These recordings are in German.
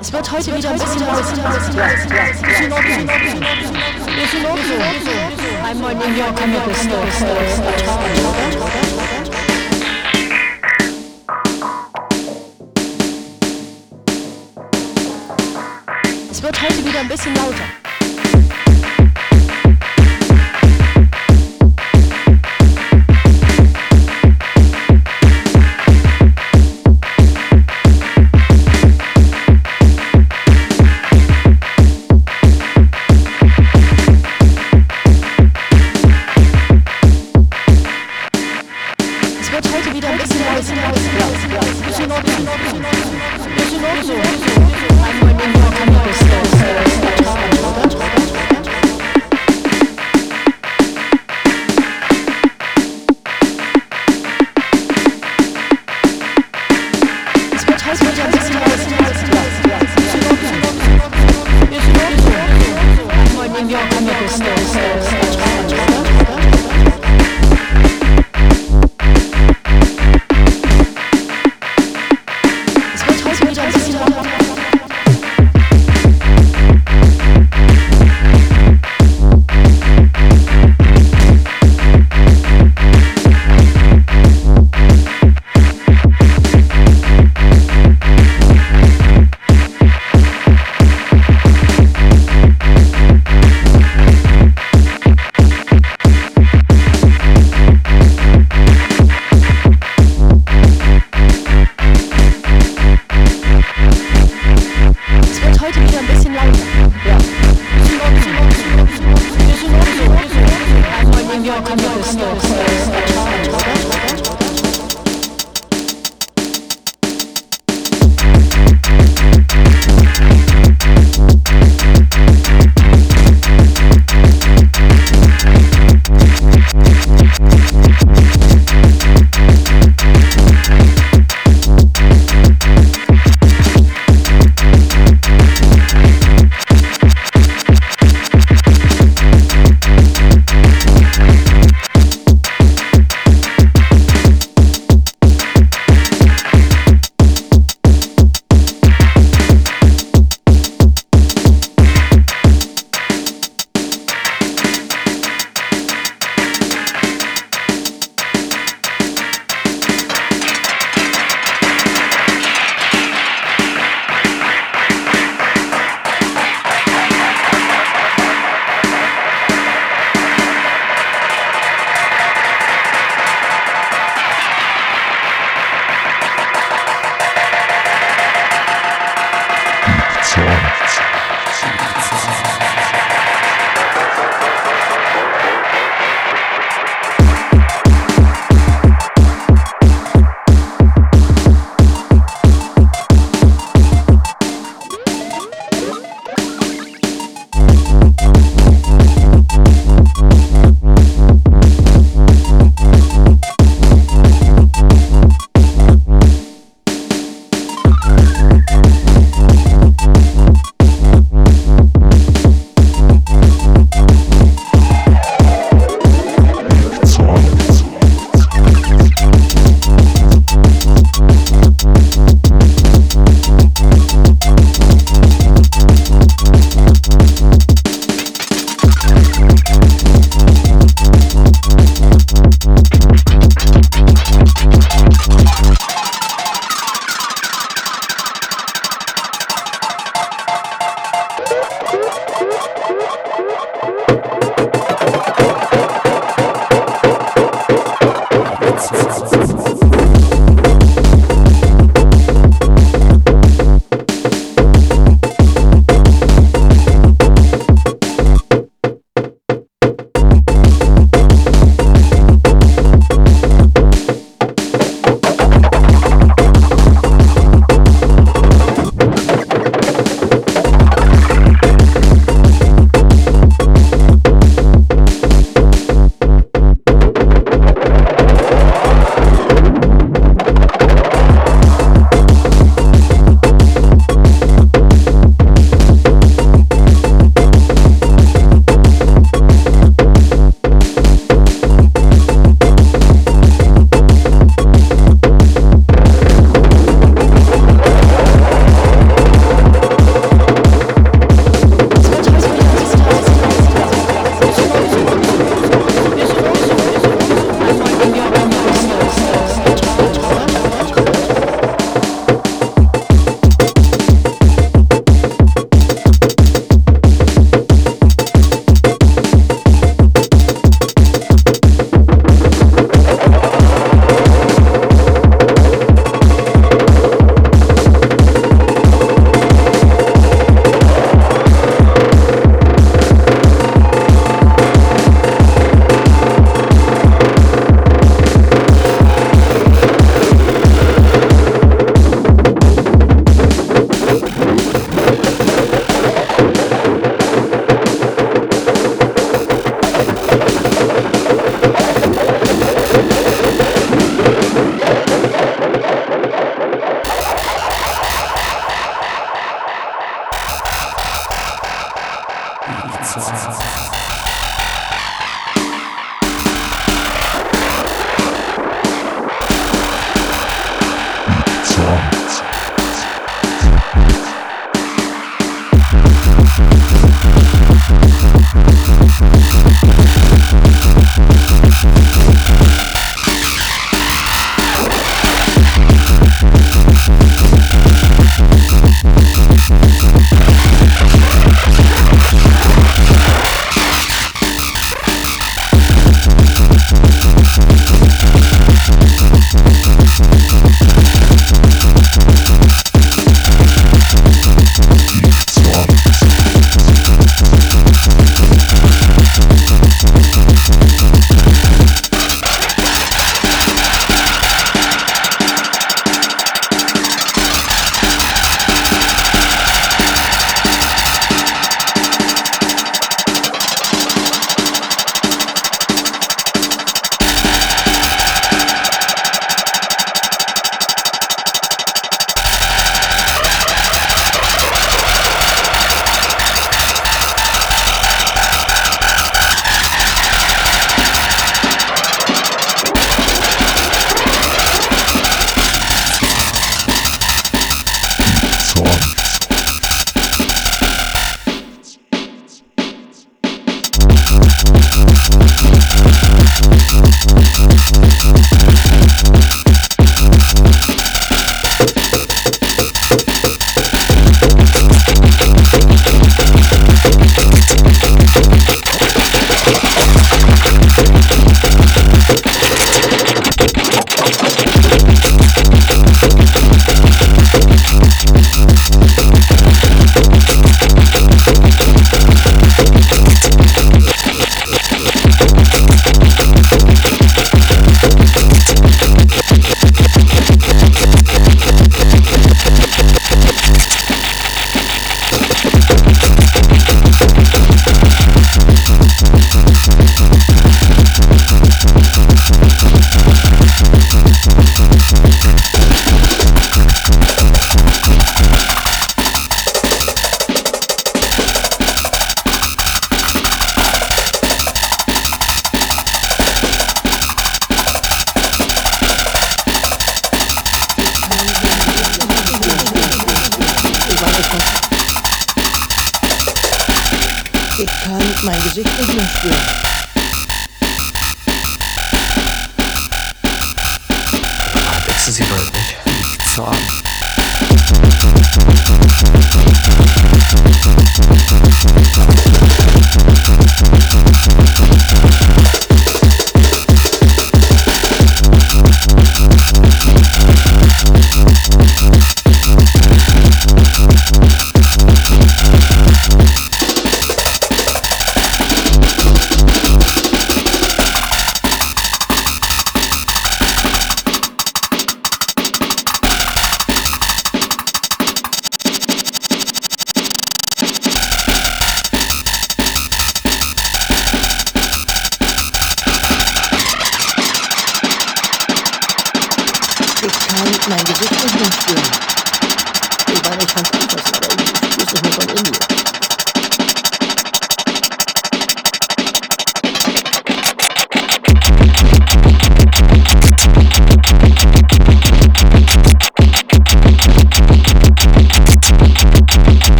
Es wird heute wieder ein bisschen laut. Ist in Ordnung. Ist in Ordnung. Einmal in Your Comic Store. Es wird heute wieder ein bisschen lauter. Es wird your.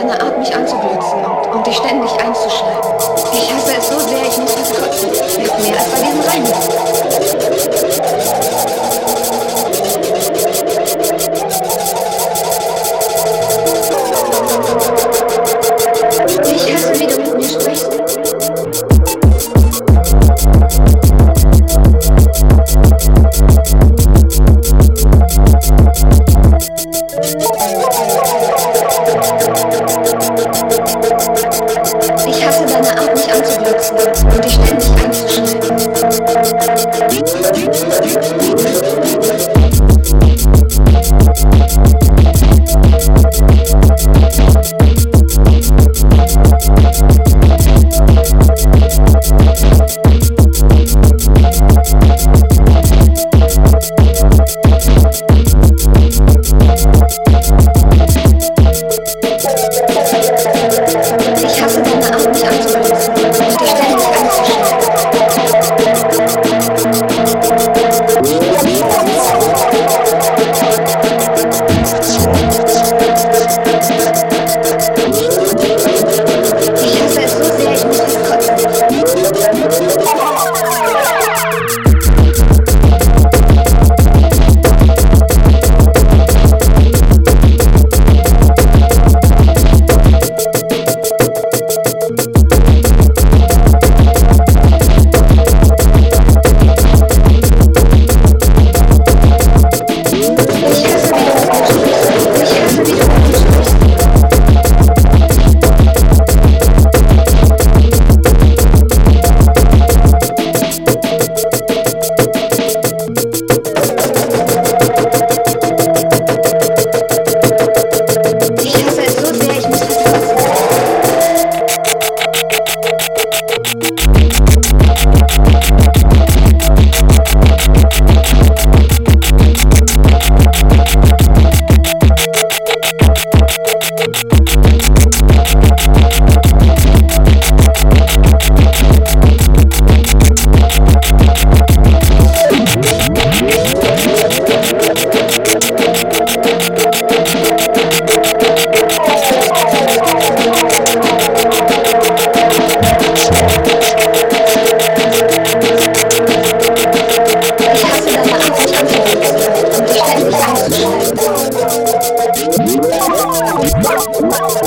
seine Art, mich anzuglotzen und, und ich stand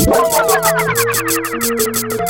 Thank you.